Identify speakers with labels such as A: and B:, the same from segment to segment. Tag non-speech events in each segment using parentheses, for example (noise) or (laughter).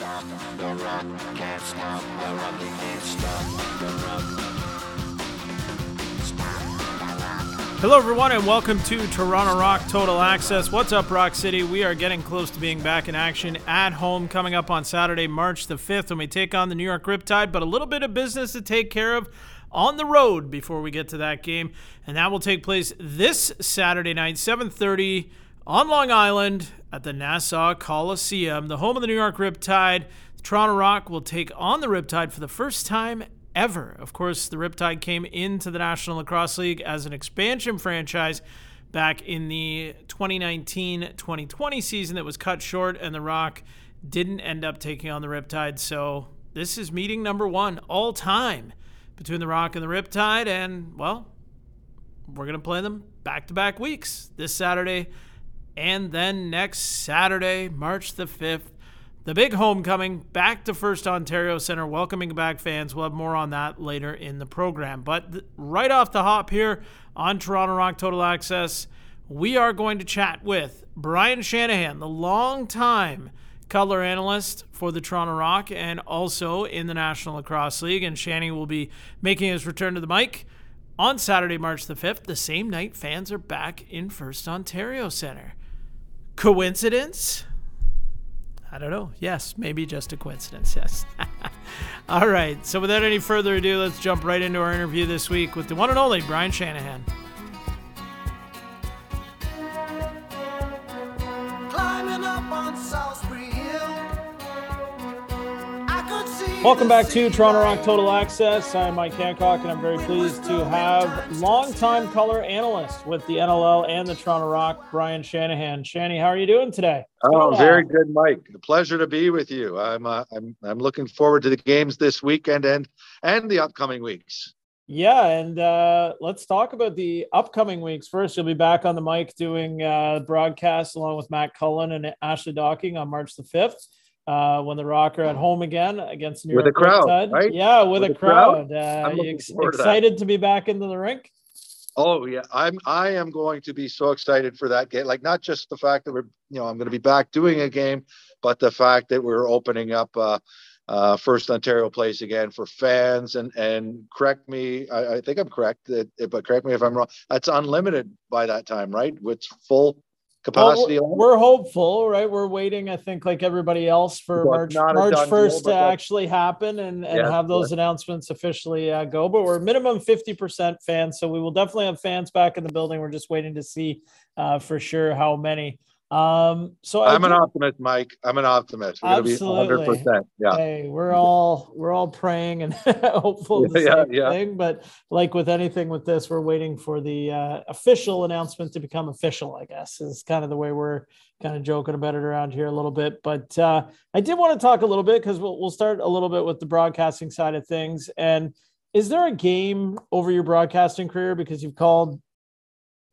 A: stop the rock, can't stop the rock, can't stop the rock. Hello, everyone, and welcome to Toronto Rock Total Access. What's up, Rock City? We are getting close to being back in action at home coming up on Saturday, March the 5th, when we take on the New York Riptide, but a little bit of business to take care of on the road before we get to that game, and that will take place this Saturday night, 7:30 on Long Island at the Nassau Coliseum, the home of the New York Riptide. The Toronto Rock will take on the Riptide for the first time ever. Of course, the Riptide came into the National Lacrosse League as an expansion franchise back in the 2019 2020 season that was cut short, and the Rock didn't end up taking on the Riptide. So, this is meeting number one all time between the Rock and the Riptide, and well, we're going to play them back to back weeks this Saturday and then next Saturday, March the 5th the big homecoming back to First Ontario Center, welcoming back fans. We'll have more on that later in the program. But th- right off the hop here on Toronto Rock Total Access, we are going to chat with Brian Shanahan, the long-time color analyst for the Toronto Rock and also in the National Lacrosse League. And Shanny will be making his return to the mic on Saturday, March the 5th, the same night fans are back in First Ontario Center. Coincidence? I don't know. Yes, maybe just a coincidence. Yes. (laughs) All right. So, without any further ado, let's jump right into our interview this week with the one and only Brian Shanahan. Welcome back to Toronto Rock Total Access. I'm Mike Hancock, and I'm very pleased to have longtime color analyst with the NLL and the Toronto Rock, Brian Shanahan. Shanny, how are you doing today?
B: Oh, very good, Mike. A pleasure to be with you. I'm uh, I'm I'm looking forward to the games this weekend and and the upcoming weeks.
A: Yeah, and uh, let's talk about the upcoming weeks. First, you'll be back on the mic doing uh, broadcasts along with Matt Cullen and Ashley Docking on March the fifth uh, when the Rock are at home again against New
B: with
A: York
B: a crowd, right?
A: Yeah, with, with a, crowd. crowd. Uh, ex- excited to, to, be back into the rink?
B: Oh yeah, I'm. I am going to be so excited for that game. Like not just the fact that we're, you know, I'm going to be back doing a game, but the fact that we're opening up. Uh, uh, First Ontario Place again for fans, and and correct me, I, I think I'm correct, that, but correct me if I'm wrong. That's unlimited by that time, right? It's full capacity.
A: Well, we're, hopeful, right? We're waiting, I think, like everybody else, for March March first to actually happen and, and yeah, have those announcements officially uh, go. But we're minimum fifty percent fans, so we will definitely have fans back in the building. We're just waiting to see uh, for sure how many. Um, so
B: I'm an optimist, Mike. I'm an optimist. We're absolutely. 100%.
A: Yeah. Hey, we're all we're all praying and (laughs) hopeful the yeah, same yeah. thing. But like with anything with this, we're waiting for the uh, official announcement to become official. I guess is kind of the way we're kind of joking about it around here a little bit. But uh, I did want to talk a little bit because we'll we'll start a little bit with the broadcasting side of things. And is there a game over your broadcasting career because you've called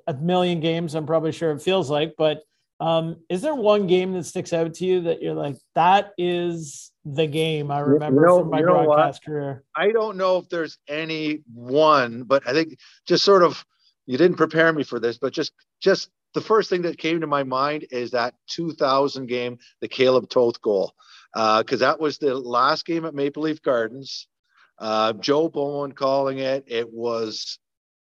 A: a million games? I'm probably sure it feels like, but um, is there one game that sticks out to you that you're like, that is the game I remember you know, from my you know broadcast what? career?
B: I don't know if there's any one, but I think just sort of you didn't prepare me for this, but just just the first thing that came to my mind is that 2000 game, the Kaleb Toth goal, because uh, that was the last game at Maple Leaf Gardens. Uh, Joe Bowen calling it. It was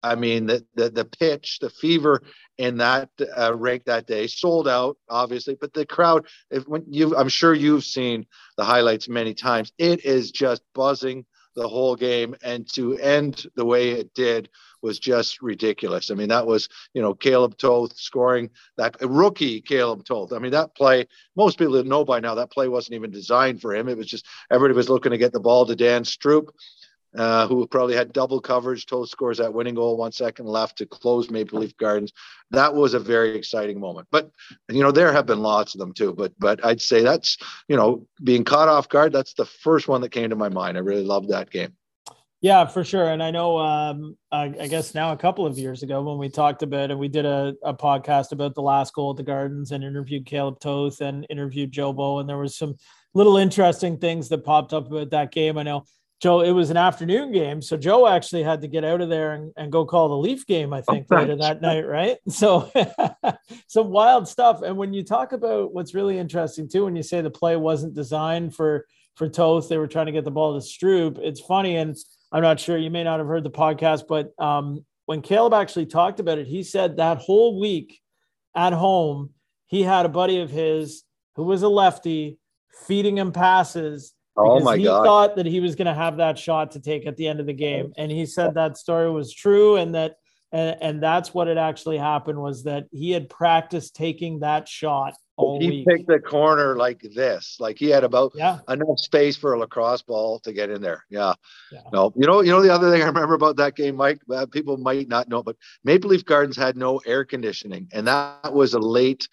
B: I mean, the, the, the pitch, the fever in that uh, rink that day sold out, obviously, but the crowd, if when you, I'm sure you've seen the highlights many times. It is just buzzing the whole game, and to end the way it did was just ridiculous. I mean, that was you know Kaleb Toth scoring that rookie Kaleb Toth. I mean, that play most people know by now that play wasn't even designed for him. It was just everybody was looking to get the ball to Dan Stroup uh, who probably had double coverage. Toth scores that winning goal, one second left to close Maple Leaf Gardens. That was a very exciting moment. But you know, there have been lots of them too. But but I'd say that's you know being caught off guard. That's the first one that came to my mind. I really loved that game.
A: Yeah, for sure. And I know, um, I, I, guess now a couple of years ago when we talked about and we did a, a podcast about the last goal at the Gardens and interviewed Kaleb Toth and interviewed Joe Bo, and there was some little interesting things that popped up about that game. I know Joe, it was an afternoon game. So Joe actually had to get out of there and, and go call the Leaf game, I think, oh, later that night, right? (laughs) So (laughs) some wild stuff. And when you talk about what's really interesting too, when you say the play wasn't designed for for Toth, they were trying to get the ball to Stroup. It's funny, and I'm not sure you may not have heard the podcast, but um, when Kaleb actually talked about it, he said that whole week at home, he had a buddy of his who was a lefty feeding him passes
B: Oh my
A: he
B: God.
A: thought that he was going to have that shot to take at the end of the game, and he said that story was true, and that and, and that's what it actually happened was that he had practiced taking that shot all
B: he
A: week.
B: picked the corner like this, like he had about
A: yeah.
B: enough space for a lacrosse ball to get in there. Yeah. yeah. No, you know, you know the other thing I remember about that game, Mike. Uh, people might not know, but Maple Leaf Gardens had no air conditioning, and that was a late.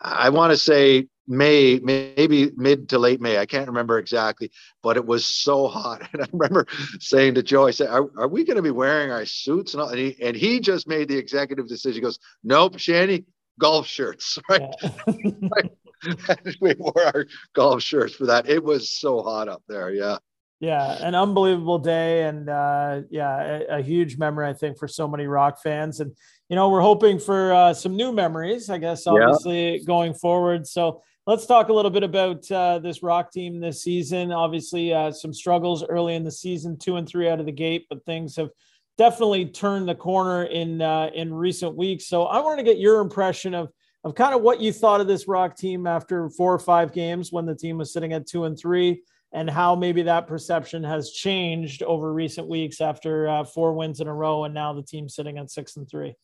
B: I want to say May, maybe mid to late May. I can't remember exactly, but it was so hot. (laughs) And I remember saying to Joe, I said, Are, are we going to be wearing our suits? And, all? and, he, and he just made the executive decision. He goes, Nope, Shanny, golf shirts, (laughs) right? Yeah. (laughs) we wore our golf shirts for that. It was so hot up there. Yeah.
A: Yeah, an unbelievable day, and uh, yeah, a, a, huge memory I think for so many rock fans. And you know, we're hoping for uh, some new memories, I guess, obviously yeah. going forward. So let's talk a little bit about uh, this rock team this season. Obviously, uh, some struggles early in the season, two and three out of the gate, but things have definitely turned the corner in uh, in recent weeks. So I wanted to get your impression of of kind of what you thought of this rock team after four or five games when the team was sitting at two and three and how maybe that perception has changed over recent weeks after uh, four wins in a row and now the team sitting at six and three.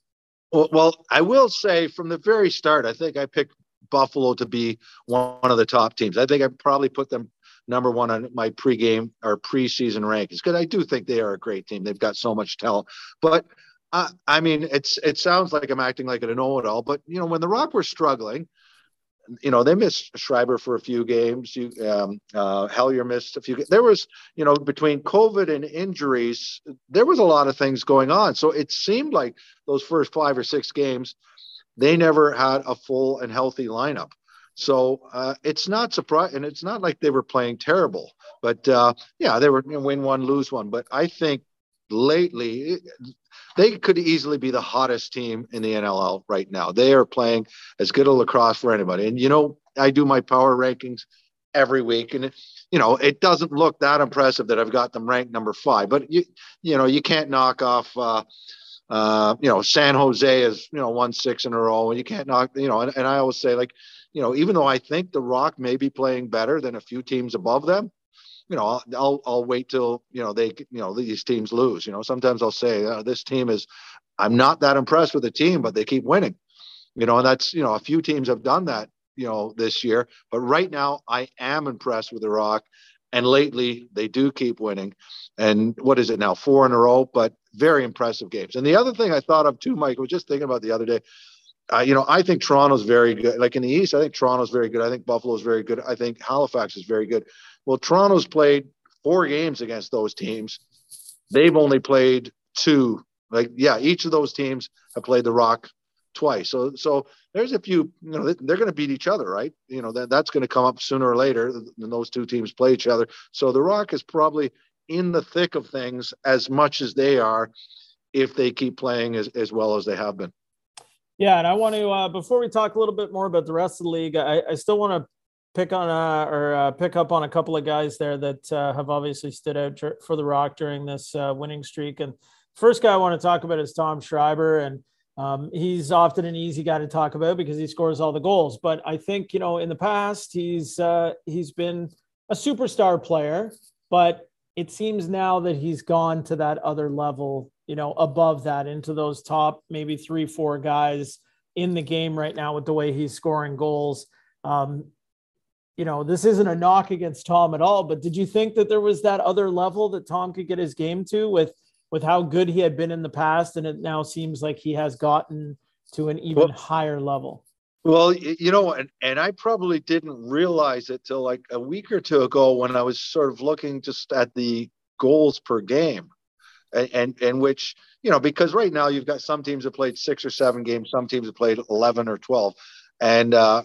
B: Well, well, I will say from the very start, I think I picked Buffalo to be one of the top teams. I think I probably put them number one on my pregame or preseason rankings because I do think they are a great team. They've got so much talent, but uh, I mean, it's it sounds like I'm acting like an know-it-all, but you know, when the Rock were struggling, you know, they missed Schreiber for a few games. You, um, uh, Hellyer missed a few. There was, you know, between COVID and injuries, there was a lot of things going on. So it seemed like those first five or six games, they never had a full and healthy lineup. So uh, it's not surprising, and it's not like they were playing terrible. But uh, yeah, they were you know, win one, lose one. But I think lately they could easily be the hottest team in the NLL right now. They are playing as good a lacrosse for anybody. And you know, I do my power rankings every week, and you know, it doesn't look that impressive that I've got them ranked number five. But you, you know, you can't knock off. Uh, uh, you know, San Jose is you know won six in a row, and you can't knock. You know, and, and I always say like, you know, even though I think the Rock may be playing better than a few teams above them, you know, I'll, I'll, I'll wait till, you know, they, you know, these teams lose, you know, sometimes I'll say, uh, this team is, I'm not that impressed with the team, but they keep winning, you know, and that's, you know, a few teams have done that, you know, this year, but right now I am impressed with the Rock. And lately they do keep winning. And what is it now? Four in a row, but very impressive games. And the other thing I thought of too, Mike, was just thinking about the other day. Uh, you know, I think Toronto's very good. Like in the East, I think Toronto's very good. I think Buffalo's very good. I think Halifax is very good. Well, Toronto's played four games against those teams. They've only played two. Like, yeah, each of those teams have played the Rock twice. So, so there's a few. You know, they're going to beat each other, right? You know, that that's going to come up sooner or later. When those two teams play each other. So the Rock is probably in the thick of things as much as they are, if they keep playing as as well as they have been.
A: Yeah, and I want to uh, before we talk a little bit more about the rest of the league, I, I still want to pick on uh, or uh, pick up on a couple of guys there that uh, have obviously stood out for the Rock during this uh, winning streak. And first guy I want to talk about is Tom Schreiber, and um, he's often an easy guy to talk about because he scores all the goals. But I think you know in the past he's uh, he's been a superstar player, but it seems now that he's gone to that other level, you know, above that into those top maybe three four guys in the game right now with the way he's scoring goals. Um, you know, this isn't a knock against Tom at all, but did you think that there was that other level that Tom could get his game to with with how good he had been in the past and it now seems like he has gotten to an even well, higher level?
B: Well, you know, and, and I probably didn't realize it till like a week or two ago when I was sort of looking just at the goals per game. And, and, and which you know because right now you've got some teams that played six or seven games some teams have played 11 or 12 and uh,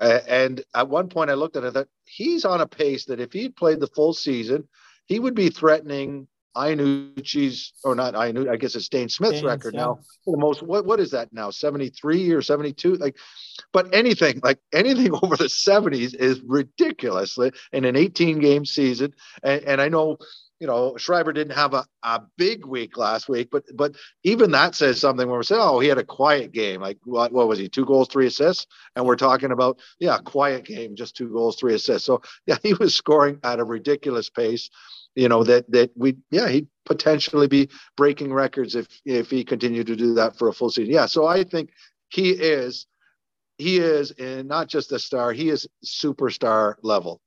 B: and at one point, I looked at it that he's on a pace that if he'd played the full season, he would be threatening Iannucci's or not Iannucci, I guess it's Dhane Smith's record yeah. now. The most what what is that now? 73 or 72? Like but anything like anything (laughs) over the 70s is ridiculous in an 18 game season. And, and I know you know, Schreiber didn't have a, a big week last week, but but even that says something when we say, oh, he had a quiet game. Like what what was he? Two goals, three assists, and we're talking about yeah, quiet game, just two goals, three assists. So yeah, (laughs) he was scoring at a ridiculous pace you know that that we yeah he'd potentially be breaking records if if he continued to do that for a full season. Yeah so i think he is he is and not just a star he is superstar level.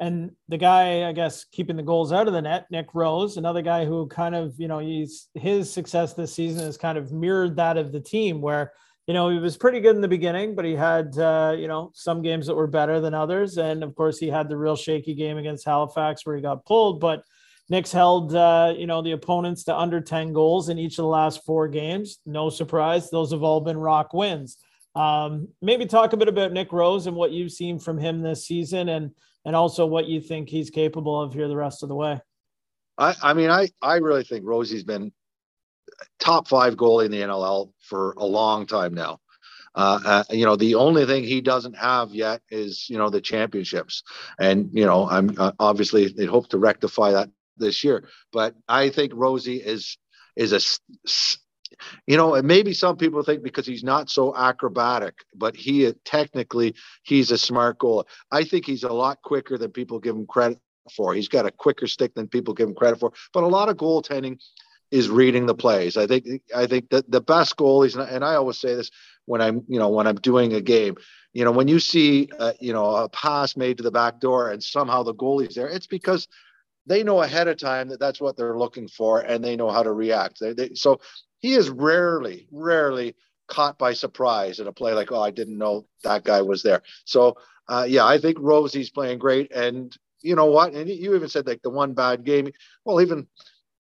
A: And the guy i guess keeping the goals out of the net nick rose another guy who kind of you know he's his success this season has kind of mirrored that of the team where you know, he was pretty good in the beginning, but he had, uh, you know, some games that were better than others. And of course, he had the real shaky game against Halifax where he got pulled. But Nick's held, uh, you know, the opponents to under 10 goals in each of the last four games. No surprise. Those have all been rock wins. Um, maybe talk a bit about Nick Rose and what you've seen from him this season and, and also what you think he's capable of here the rest of the way.
B: I, I mean, I, I really think Rosie's been top five goalie in the NLL for a long time now. Uh, uh, you know, the only thing he doesn't have yet is you know the championships, and you know, I'm uh, obviously they hope to rectify that this year. But I think Rosie is is a you know, and maybe some people think because he's not so acrobatic, but he technically he's a smart goalie. I think he's a lot quicker than people give him credit for. He's got a quicker stick than people give him credit for. But a lot of goaltending is reading the plays. I think I think that the best goalies, and I always say this when I'm you know when I'm doing a game, you know when you see uh, you know a pass made to the back door and somehow the goalie's there, it's because they know ahead of time that that's what they're looking for and they know how to react. They, they, so he is rarely, rarely caught by surprise in a play like, oh, I didn't know that guy was there. So uh, yeah, I think Rosie's playing great, and you know what? And you even said like the one bad game. Well, even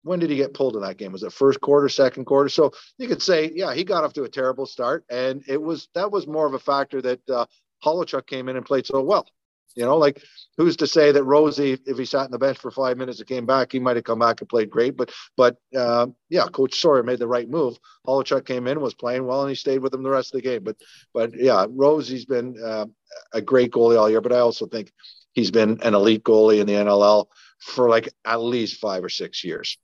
B: when did he get pulled in that game? Was it first quarter, second quarter? So you could say, yeah, he got off to a terrible start, and it was that was more of a factor that uh, Holochuk came in and played so well. You know, like who's to say that Rosie, if he sat in the bench for five minutes and came back, he might have come back and played great. But but uh, yeah, Coach Sawyer made the right move. Holochuk came in, was playing well, and he stayed with him the rest of the game. But but yeah, Rosie's been uh, a great goalie all year. But I also think he's been an elite goalie in the NLL for like at least five or six years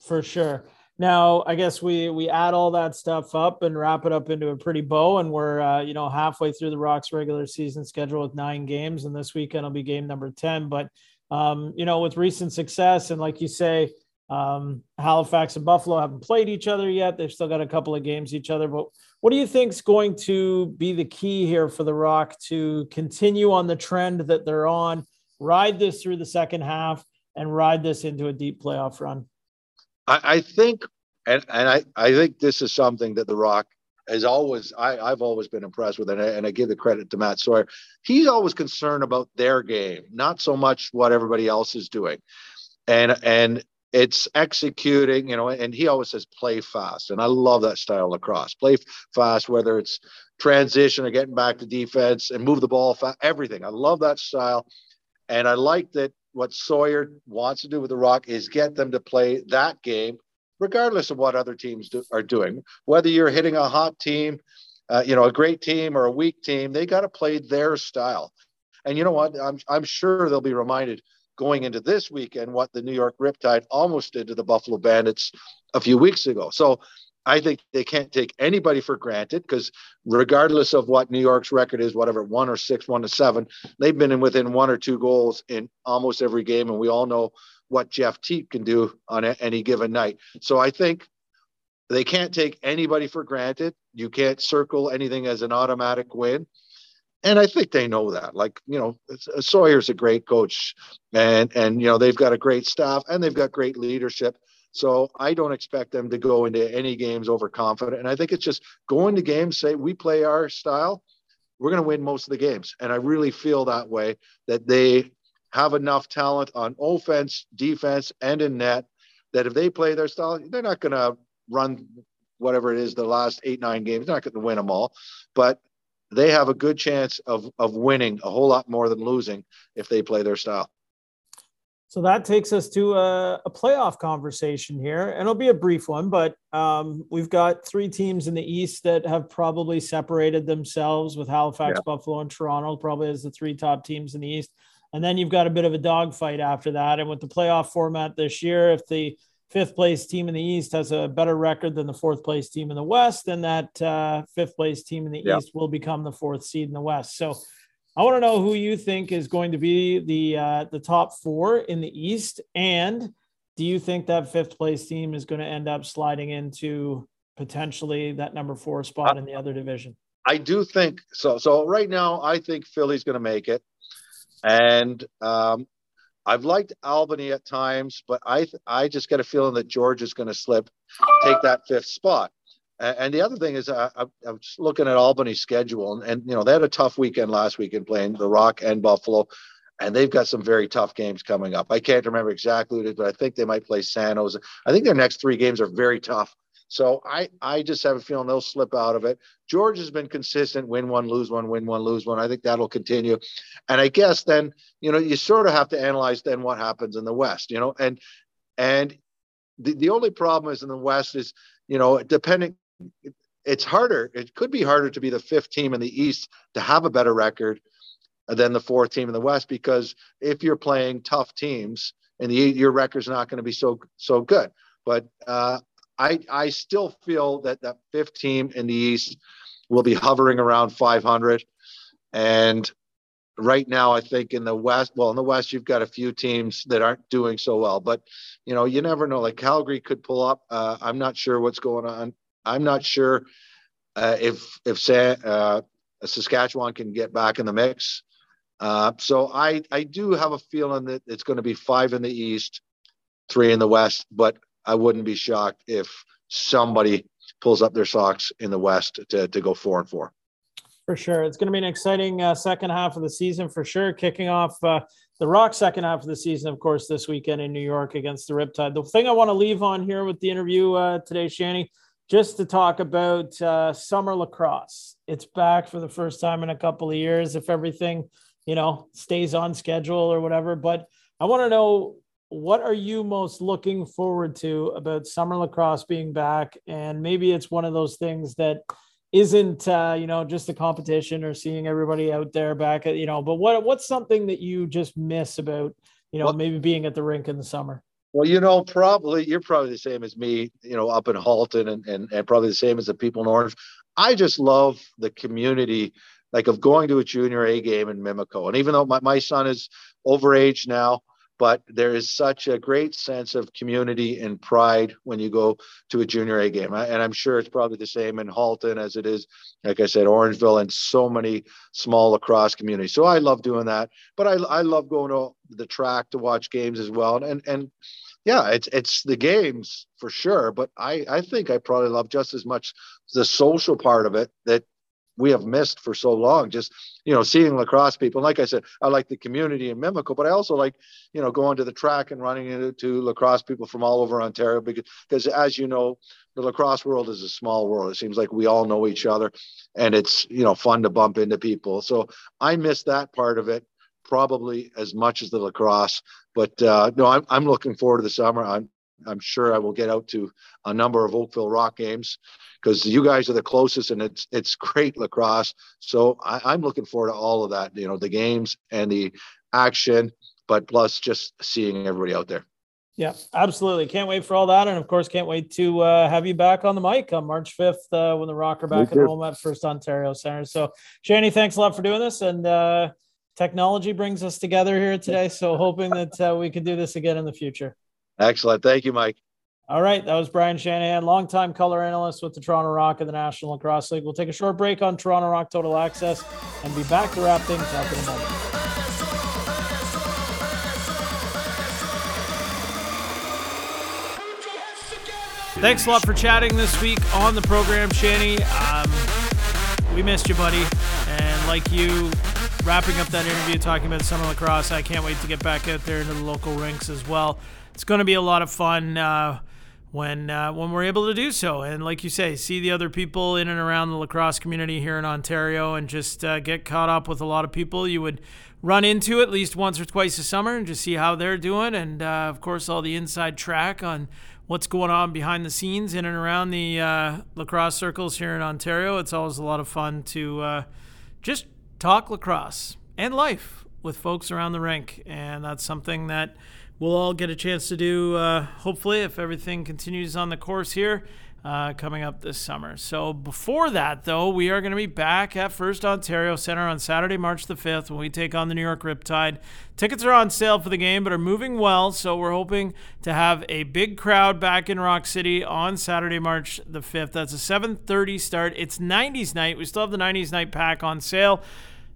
A: for sure. Now, I guess we we add all that stuff up and wrap it up into a pretty bow, and we're uh, you know halfway through the Rocks regular season schedule with nine games, and this weekend will be game number ten. But um, you know, with recent success and like you say, um, Halifax and Buffalo haven't played each other yet. They've still got a couple of games each other. But what do you think is going to be the key here for the Rock to continue on the trend that they're on, ride this through the second half, and ride this into a deep playoff run?
B: I, I think, and, and I, I think this is something that The Rock has always, I, I've always been impressed with, and I, and I give the credit to Matt Sawyer. He's always concerned about their game, not so much what everybody else is doing. And, and it's executing, you know, and he always says play fast. And I love that style of lacrosse. Play fast, whether it's transition or getting back to defense and move the ball everything. I love that style. And I like that what Sawyer wants to do with the Rock is get them to play that game, regardless of what other teams do, are doing. Whether you're hitting a hot team, uh, you know, a great team or a weak team, they got to play their style. And you know what? I'm I'm sure they'll be reminded going into this weekend what the New York Riptide almost did to the Buffalo Bandits a few weeks ago. So I think they can't take anybody for granted because regardless of what New York's record is, whatever one or six, one to seven, they've been in within one or two goals in almost every game, and we all know what Jeff Teat can do on any given night. So I think they can't take anybody for granted. You can't circle anything as an automatic win. And I think they know that. Like, you know, uh, Sawyer's a great coach and and you know, they've got a great staff and they've got great leadership. So I don't expect them to go into any games overconfident. And I think it's just go into games, say we play our style, we're going to win most of the games. And I really feel that way that they have enough talent on offense, defense, and in net that if they play their style, they're not going to run whatever it is the last eight nine games. They're not going to win them all, but they have a good chance of of winning a whole lot more than losing if they play their style.
A: So that takes us to a, a, playoff conversation here, and it'll be a brief one. But um, we've got three teams in the East that have probably separated themselves with Halifax, yeah. Buffalo, and Toronto, probably as the three top teams in the East. And then you've got a bit of a dogfight after that. And with the playoff format this year, if the fifth place team in the East has a better record than the fourth place team in the West, then that uh, fifth place team in the yeah. East will become the fourth seed in the West. So I want to know who you think is going to be the uh, the top four in the East, and do you think that fifth place team is going to end up sliding into potentially that number four spot in the other division?
B: I do think so. So right now, I think Philly's going to make it, and um, I've liked Albany at times, but I I just get a feeling that Georgia's going to slip, take that fifth spot. And the other thing is, I, I'm just looking at Albany's schedule, and, and, you know they had a tough weekend last weekend playing the Rock and Buffalo, and they've got some very tough games coming up. I can't remember exactly is, but I think they might play San Jose. I think their next three games are very tough. So I I just have a feeling they'll slip out of it. George has been consistent, win one, lose one, win one, lose one. I think that'll continue. And I guess then you know you sort of have to analyze then what happens in the West, you know, and and the, the only problem is in the West is you know depending it's harder. It could be harder to be the fifth team in the East to have a better record than the fourth team in the West because if you're playing tough teams and the your record's not going to be so so good. But uh, I I still feel that that fifth team in the East will be hovering around 500, and right now I think in the West, well in the West you've got a few teams that aren't doing so well, but you know you never know. Like Calgary could pull up. Uh, I'm not sure what's going on I'm not sure uh, if if uh, Saskatchewan can get back in the mix. Uh, so I I do have a feeling that it's going to be five in the East, three in the West, but I wouldn't be shocked if somebody pulls up their socks in the West to to go four and four.
A: For sure, it's going to be an exciting uh, second half of the season for sure. Kicking off uh, the Rock second half of the season, of course, this weekend in New York against the Riptide. The thing I want to leave on here with the interview uh, today, Shanny just to talk about uh, summer lacrosse. It's back for the first time in a couple of years, if everything, you know, stays on schedule or whatever. But I want to know what are you most looking forward to about summer lacrosse being back? And maybe it's one of those things that isn't, uh, you know, just a competition or seeing everybody out there back at, you know, but what what's something that you just miss about, you know, well, maybe being at the rink in the summer?
B: Well, you know, probably you're probably the same as me, you know, up in Halton and, and, and probably the same as the people in Orange. I just love the community, like of going to a junior A game in Mimico. And even though my, my son is overage now, but there is such a great sense of community and pride when you go to a junior A game. And I'm sure it's probably the same in Halton as it is, like I said, Orangeville and so many small lacrosse communities. So I love doing that. But I, I love going to the track to watch games as well. And, and, and yeah, it's it's the games for sure, but I I think I probably love just as much the social part of it that we have missed for so long. Just you know, seeing lacrosse people. like I said, I like the community in Mimico, but I also like you know going to the track and running into lacrosse people from all over Ontario because because as you know, the lacrosse world is a small world. It seems like we all know each other, and it's you know fun to bump into people. So I miss that part of it probably as much as the lacrosse. But uh, no, I'm I'm looking forward to the summer. I'm I'm sure I will get out to a number of Oakville Rock games because you guys are the closest and it's it's great lacrosse. So I, am looking forward to all of that, you know, the games and the action, but plus just seeing everybody out there.
A: Yeah, absolutely. Can't wait for all that. And of course, can't wait to uh, have you back on the mic on March 5th uh, when the Rock are back at home at First Ontario Center. So, Shanny, thanks a lot for doing this. And uh, technology brings us together here today. So, hoping that uh, we can do this again in the future.
B: Excellent. Thank you, Mike.
A: All right. That was Brian Shanahan, longtime color analyst with the Toronto Rock and the National Lacrosse League. We'll take a short break on Toronto Rock Total Access and be back to wrap things up in a moment. Thanks a lot for chatting this week on the program, Shanny. Um, we missed you, buddy. And like you, wrapping up that interview talking about summer lacrosse, I can't wait to get back out there into the local rinks as well. It's going to be a lot of fun. Uh, when uh, when we're able to do so. And like you say, see the other people in and around the lacrosse community here in Ontario, and just uh, get caught up with a lot of people you would run into at least once or twice a summer and just see how they're doing. And uh, of course, all the inside track on what's going on behind the scenes in and around the uh, lacrosse circles here in Ontario. It's always a lot of fun to uh, just talk lacrosse and life with folks around the rink. And that's something that we'll all get a chance to do, uh, hopefully, if everything continues on the course here uh, coming up this summer. So before that, though, we are going to be back at First Ontario Center on Saturday, March the 5th when we take on the New York Riptide. Tickets are on sale for the game, but are moving well, so we're hoping to have a big crowd back in Rock City on Saturday, March the 5th. That's a 7:30 start. It's 90s night. We still have the 90s night pack on sale.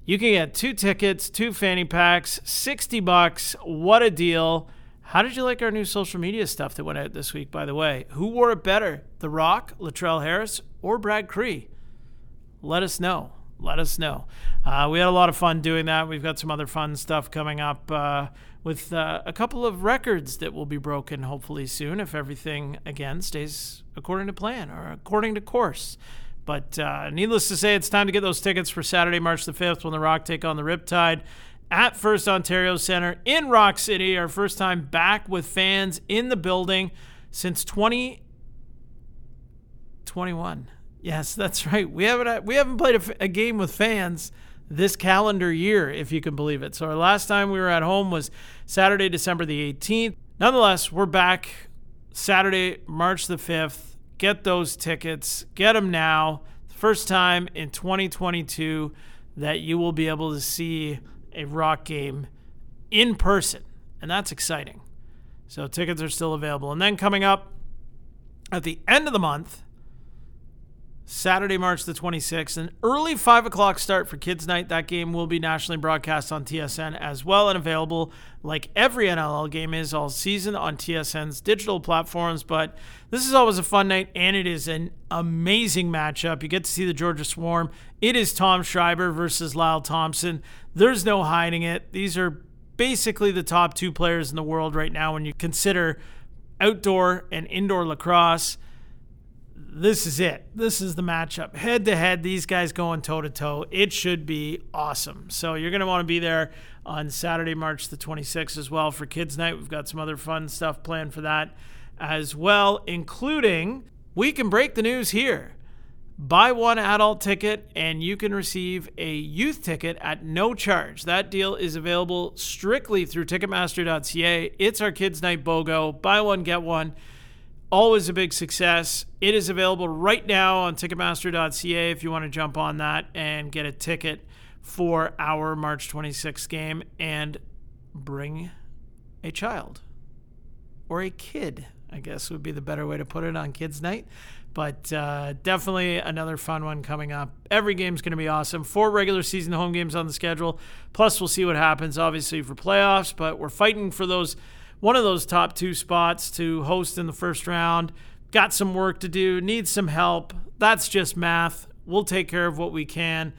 A: You can get two tickets, two fanny packs, 60 bucks. What a deal. How did you like our new social media stuff that went out this week, by the way? Who wore it better, The Rock, Latrell Harris, or Brad Kri? Let us know. Let us know. Uh, we had a lot of fun doing that. We've got some other fun stuff coming up uh, with uh, a couple of records that will be broken hopefully soon if everything, again, stays according to plan or according to course. But uh, needless to say, it's time to get those tickets for Saturday, March the 5th when the Rock take on the Riptide at First Ontario Center in Rock City. Our first time back with fans in the building since 2021. Yes, that's right. We haven't uh, we haven't played a, a, game with fans this calendar year, if you can believe it. So our last time we were at home was Saturday, December the 18th. Nonetheless, we're back Saturday, March the 5th. Get those tickets. Get them now. First time in 2022 that you will be able to see a rock game in person, and that's exciting. So tickets are still available. And then coming up at the end of the month, Saturday, March the 26th, an early 5 o'clock start for Kids Night. That game will be nationally broadcast on TSN as well and available, like every NLL game is all season, on TSN's digital platforms. But this is always a fun night, and it is an amazing matchup. You get to see the Georgia Swarm. It is Tom Schreiber versus Lyle Thompson. There's no hiding it. These are basically the top two players in the world right now when you consider outdoor and indoor lacrosse this is it. This is the matchup. Head to head, these guys going toe to toe. It should be awesome. So you're going to want to be there on Saturday, March the 26th as well for Kids Night. We've got some other fun stuff planned for that as well, including we can break the news here. Buy one adult ticket and you can receive a youth ticket at no charge. That deal is available strictly through Ticketmaster.ca. It's our Kids Night BOGO. Buy one, get one always a big success. It is available right now on Ticketmaster.ca if you want to jump on that and get a ticket for our March 26th game and bring a child or a kid, I guess would be the better way to put it on Kids Night. But uh, definitely another fun one coming up. Every game's going to be awesome. Four regular season home games on the schedule. Plus, we'll see what happens, obviously, for playoffs. But we're fighting for those one of those top two spots to host in the first round. Got some work to do, needs some help. That's just math. We'll take care of what we can.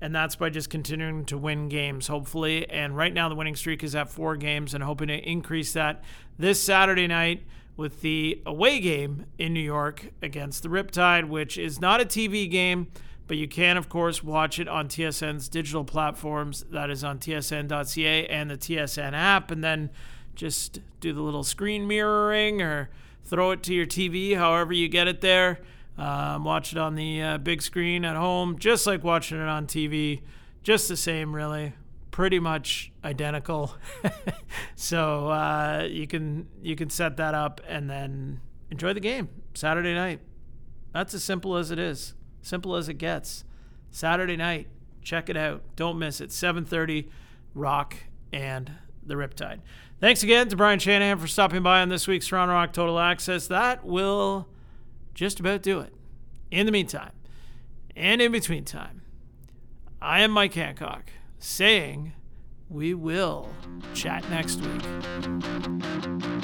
A: And that's by just continuing to win games, hopefully. And right now, the winning streak is at four games and hoping to increase that this Saturday night with the away game in New York against the Riptide, which is not a TV game, but you can, of course, watch it on TSN's digital platforms. That is on tsn.ca and the TSN app. And then just do the little screen mirroring or throw it to your TV, however you get it there. Um, watch it on the uh, big screen at home, just like watching it on TV. Just the same, really. Pretty much identical. (laughs) so uh, you can you can set that up and then enjoy the game Saturday night. That's as simple as it is. Simple as it gets. Saturday night. Check it out. Don't miss it. 7:30 Rock and the Riptide. Thanks again to Brian Shanahan for stopping by on this week's Toronto Rock Total Access. That will just about do it. In the meantime, and in between time, I am Mike Hancock saying we will chat next week.